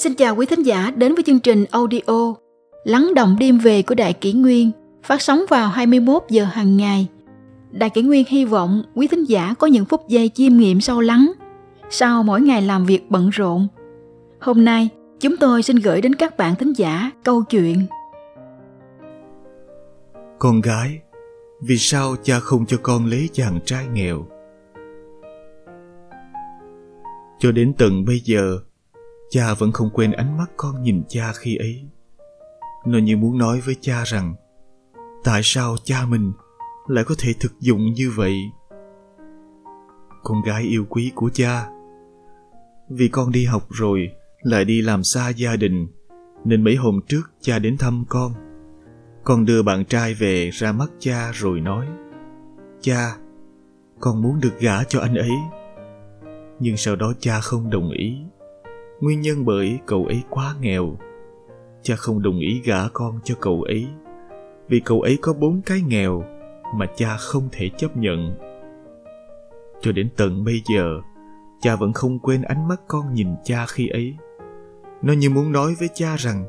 Xin chào quý thính giả đến với chương trình audio Lắng động đêm về của Đại Kỷ Nguyên phát sóng vào 21 giờ hàng ngày. Đại Kỷ Nguyên hy vọng quý thính giả có những phút giây chiêm nghiệm sâu lắng sau mỗi ngày làm việc bận rộn. Hôm nay, chúng tôi xin gửi đến các bạn thính giả câu chuyện Con gái, vì sao cha không cho con lấy chàng trai nghèo? Cho đến tận bây giờ, cha vẫn không quên ánh mắt con nhìn cha khi ấy. Nó như muốn nói với cha rằng, tại sao cha mình lại có thể thực dụng như vậy? Con gái yêu quý của cha, vì con đi học rồi, lại đi làm xa gia đình, nên mấy hôm trước cha đến thăm con. Con đưa bạn trai về ra mắt cha rồi nói, cha, con muốn được gả cho anh ấy. Nhưng sau đó cha không đồng ý Nguyên nhân bởi cậu ấy quá nghèo. Cha không đồng ý gả con cho cậu ấy vì cậu ấy có bốn cái nghèo mà cha không thể chấp nhận. Cho đến tận bây giờ, cha vẫn không quên ánh mắt con nhìn cha khi ấy. Nó như muốn nói với cha rằng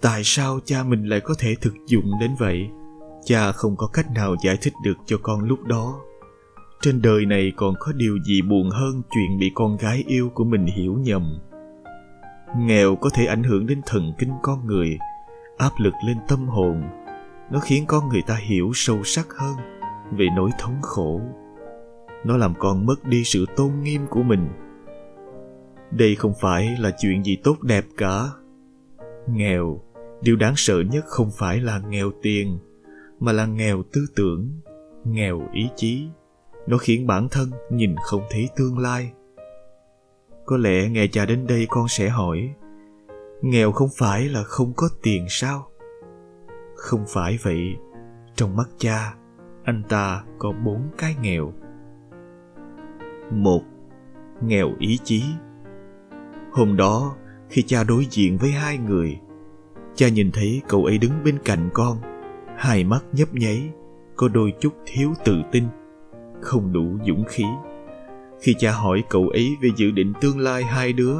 tại sao cha mình lại có thể thực dụng đến vậy. Cha không có cách nào giải thích được cho con lúc đó. Trên đời này còn có điều gì buồn hơn chuyện bị con gái yêu của mình hiểu nhầm nghèo có thể ảnh hưởng đến thần kinh con người. Áp lực lên tâm hồn, nó khiến con người ta hiểu sâu sắc hơn về nỗi thống khổ. Nó làm con mất đi sự tôn nghiêm của mình. Đây không phải là chuyện gì tốt đẹp cả. Nghèo, điều đáng sợ nhất không phải là nghèo tiền, mà là nghèo tư tưởng, nghèo ý chí. Nó khiến bản thân nhìn không thấy tương lai có lẽ nghe cha đến đây con sẽ hỏi, Nghèo không phải là không có tiền sao? Không phải vậy, Trong mắt cha, Anh ta có bốn cái nghèo. Một, Nghèo ý chí. Hôm đó, khi cha đối diện với hai người, Cha nhìn thấy cậu ấy đứng bên cạnh con, Hai mắt nhấp nháy, Có đôi chút thiếu tự tin, Không đủ dũng khí khi cha hỏi cậu ấy về dự định tương lai hai đứa,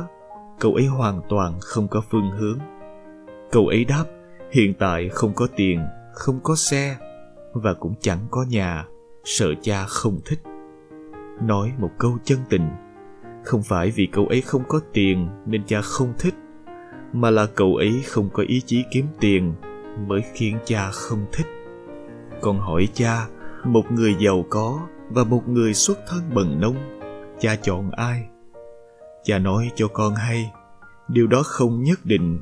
cậu ấy hoàn toàn không có phương hướng. Cậu ấy đáp, hiện tại không có tiền, không có xe, và cũng chẳng có nhà, sợ cha không thích. Nói một câu chân tình, không phải vì cậu ấy không có tiền nên cha không thích, mà là cậu ấy không có ý chí kiếm tiền mới khiến cha không thích. Còn hỏi cha, một người giàu có và một người xuất thân bần nông cha chọn ai. Cha nói cho con hay, điều đó không nhất định.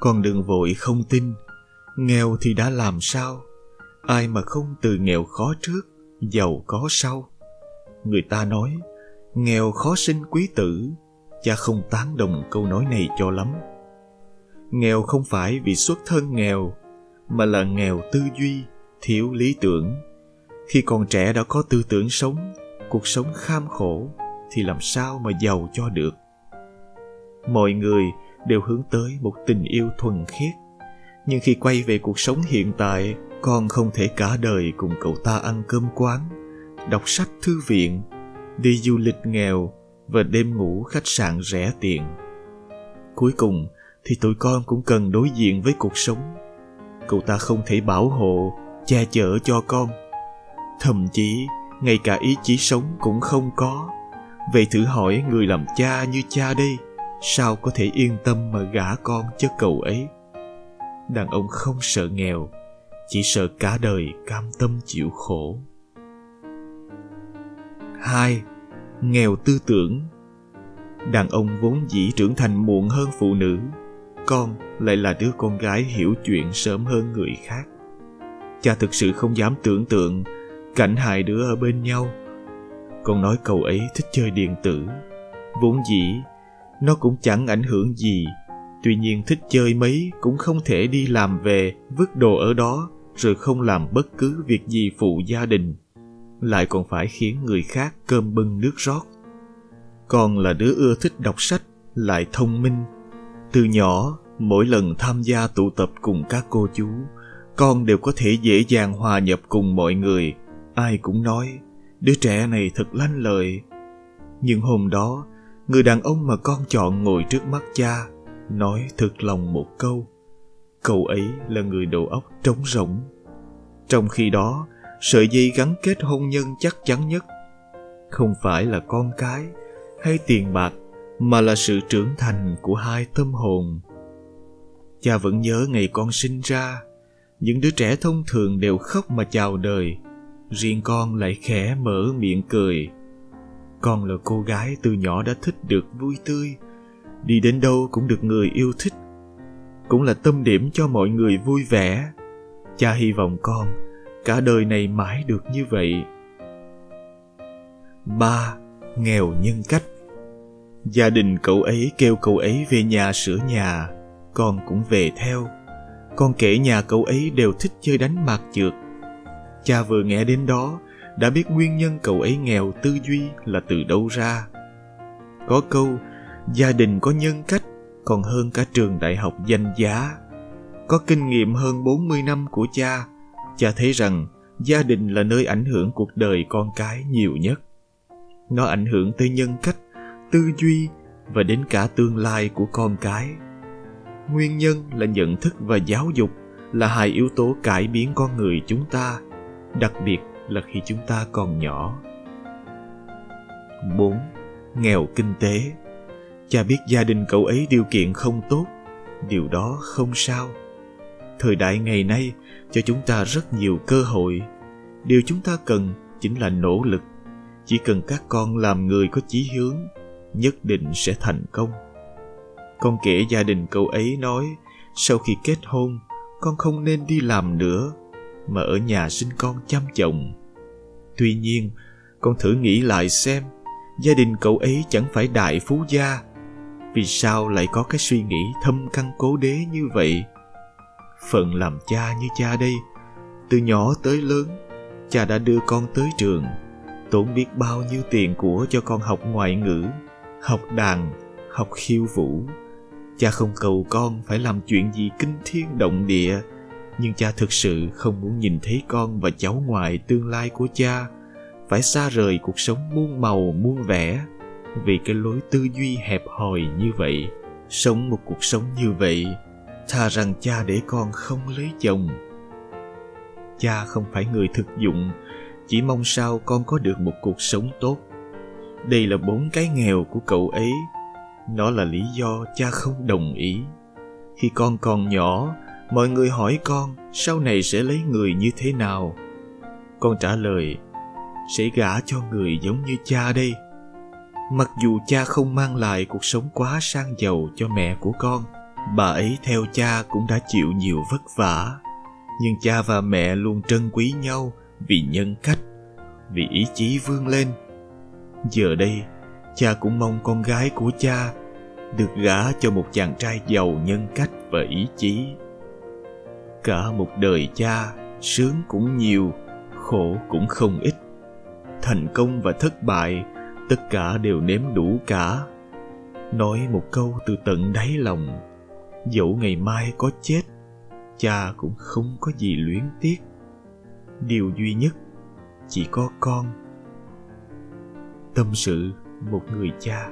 Con đừng vội không tin, nghèo thì đã làm sao? Ai mà không từ nghèo khó trước, giàu có sau? Người ta nói, nghèo khó sinh quý tử. Cha không tán đồng câu nói này cho lắm. Nghèo không phải vì xuất thân nghèo, mà là nghèo tư duy, thiếu lý tưởng. Khi còn trẻ đã có tư tưởng sống, cuộc sống kham khổ thì làm sao mà giàu cho được? Mọi người đều hướng tới một tình yêu thuần khiết. Nhưng khi quay về cuộc sống hiện tại, con không thể cả đời cùng cậu ta ăn cơm quán, đọc sách thư viện, đi du lịch nghèo và đêm ngủ khách sạn rẻ tiền. Cuối cùng thì tụi con cũng cần đối diện với cuộc sống. Cậu ta không thể bảo hộ, che chở cho con. Thậm chí, ngay cả ý chí sống cũng không có. Vậy thử hỏi người làm cha như cha đây, Sao có thể yên tâm mà gả con cho cậu ấy? Đàn ông không sợ nghèo, Chỉ sợ cả đời cam tâm chịu khổ. Hai, Nghèo tư tưởng. Đàn ông vốn dĩ trưởng thành muộn hơn phụ nữ, Con lại là đứa con gái hiểu chuyện sớm hơn người khác. Cha thực sự không dám tưởng tượng Cảnh hai đứa ở bên nhau con nói cậu ấy thích chơi điện tử. Vốn dĩ, nó cũng chẳng ảnh hưởng gì. Tuy nhiên thích chơi mấy cũng không thể đi làm về, vứt đồ ở đó, rồi không làm bất cứ việc gì phụ gia đình. Lại còn phải khiến người khác cơm bưng nước rót. Con là đứa ưa thích đọc sách, lại thông minh. Từ nhỏ, mỗi lần tham gia tụ tập cùng các cô chú, con đều có thể dễ dàng hòa nhập cùng mọi người. Ai cũng nói Đứa trẻ này thật lanh lợi. Nhưng hôm đó, người đàn ông mà con chọn ngồi trước mắt cha nói thực lòng một câu. Cậu ấy là người đầu óc trống rỗng. Trong khi đó sợi dây gắn kết hôn nhân chắc chắn nhất không phải là con cái hay tiền bạc mà là sự trưởng thành của hai tâm hồn. Cha vẫn nhớ ngày con sinh ra những đứa trẻ thông thường đều khóc mà chào đời riêng con lại khẽ mở miệng cười. Con là cô gái từ nhỏ đã thích được vui tươi. Đi đến đâu cũng được người yêu thích. Cũng là tâm điểm cho mọi người vui vẻ. Cha hy vọng con cả đời này mãi được như vậy. Ba, nghèo nhân cách. Gia đình cậu ấy kêu cậu ấy về nhà sửa nhà. Con cũng về theo. Con kể nhà cậu ấy đều thích chơi đánh mạc chược cha vừa nghe đến đó, đã biết nguyên nhân cậu ấy nghèo tư duy là từ đâu ra. Có câu, gia đình có nhân cách, còn hơn cả trường đại học danh giá. Có kinh nghiệm hơn 40 năm của cha cha thấy rằng gia đình là nơi ảnh hưởng cuộc đời con cái nhiều nhất. Nó ảnh hưởng tới nhân cách, tư duy và đến cả tương lai của con cái. Nguyên nhân là nhận thức và giáo dục là hai yếu tố cải biến con người chúng ta đặc biệt là khi chúng ta còn nhỏ. 4. Nghèo kinh tế. Cha biết gia đình cậu ấy điều kiện không tốt, Điều đó không sao. Thời đại ngày nay cho chúng ta rất nhiều cơ hội. Điều chúng ta cần chính là nỗ lực. Chỉ cần các con làm người có chí hướng, Nhất định sẽ thành công. Con kể gia đình cậu ấy nói, Sau khi kết hôn, Con không nên đi làm nữa. Mà ở nhà sinh con chăm chồng. Tuy nhiên, Con thử nghĩ lại xem, Gia đình cậu ấy chẳng phải đại phú gia. Vì sao lại có cái suy nghĩ thâm căn cố đế như vậy? Phận làm cha như cha đây, Từ nhỏ tới lớn, Cha đã đưa con tới trường, Tốn biết bao nhiêu tiền của cho con học ngoại ngữ, Học đàn, Học khiêu vũ. Cha không cầu con phải làm chuyện gì kinh thiên động địa nhưng cha thực sự không muốn nhìn thấy con và cháu ngoại tương lai của cha. Phải xa rời cuộc sống muôn màu, muôn vẻ. Vì cái lối tư duy hẹp hòi như vậy, sống một cuộc sống như vậy thà rằng cha để con không lấy chồng. Cha không phải người thực dụng, chỉ mong sao con có được một cuộc sống tốt. Đây là bốn cái nghèo của cậu ấy. Nó là lý do cha không đồng ý. Khi con còn nhỏ mọi người hỏi con, sau này sẽ lấy người như thế nào? Con trả lời, sẽ gả cho người giống như cha đây. Mặc dù cha không mang lại cuộc sống quá sang giàu cho mẹ của con, bà ấy theo cha cũng đã chịu nhiều vất vả. Nhưng cha và mẹ luôn trân quý nhau vì nhân cách, vì ý chí vươn lên. Giờ đây, cha cũng mong con gái của cha được gả cho một chàng trai giàu nhân cách và ý chí cả một đời cha, sướng cũng nhiều, khổ cũng không ít. Thành công và thất bại, tất cả đều nếm đủ cả. Nói một câu từ tận đáy lòng, dẫu ngày mai có chết, cha cũng không có gì luyến tiếc. Điều duy nhất, chỉ có con. Tâm sự một người cha.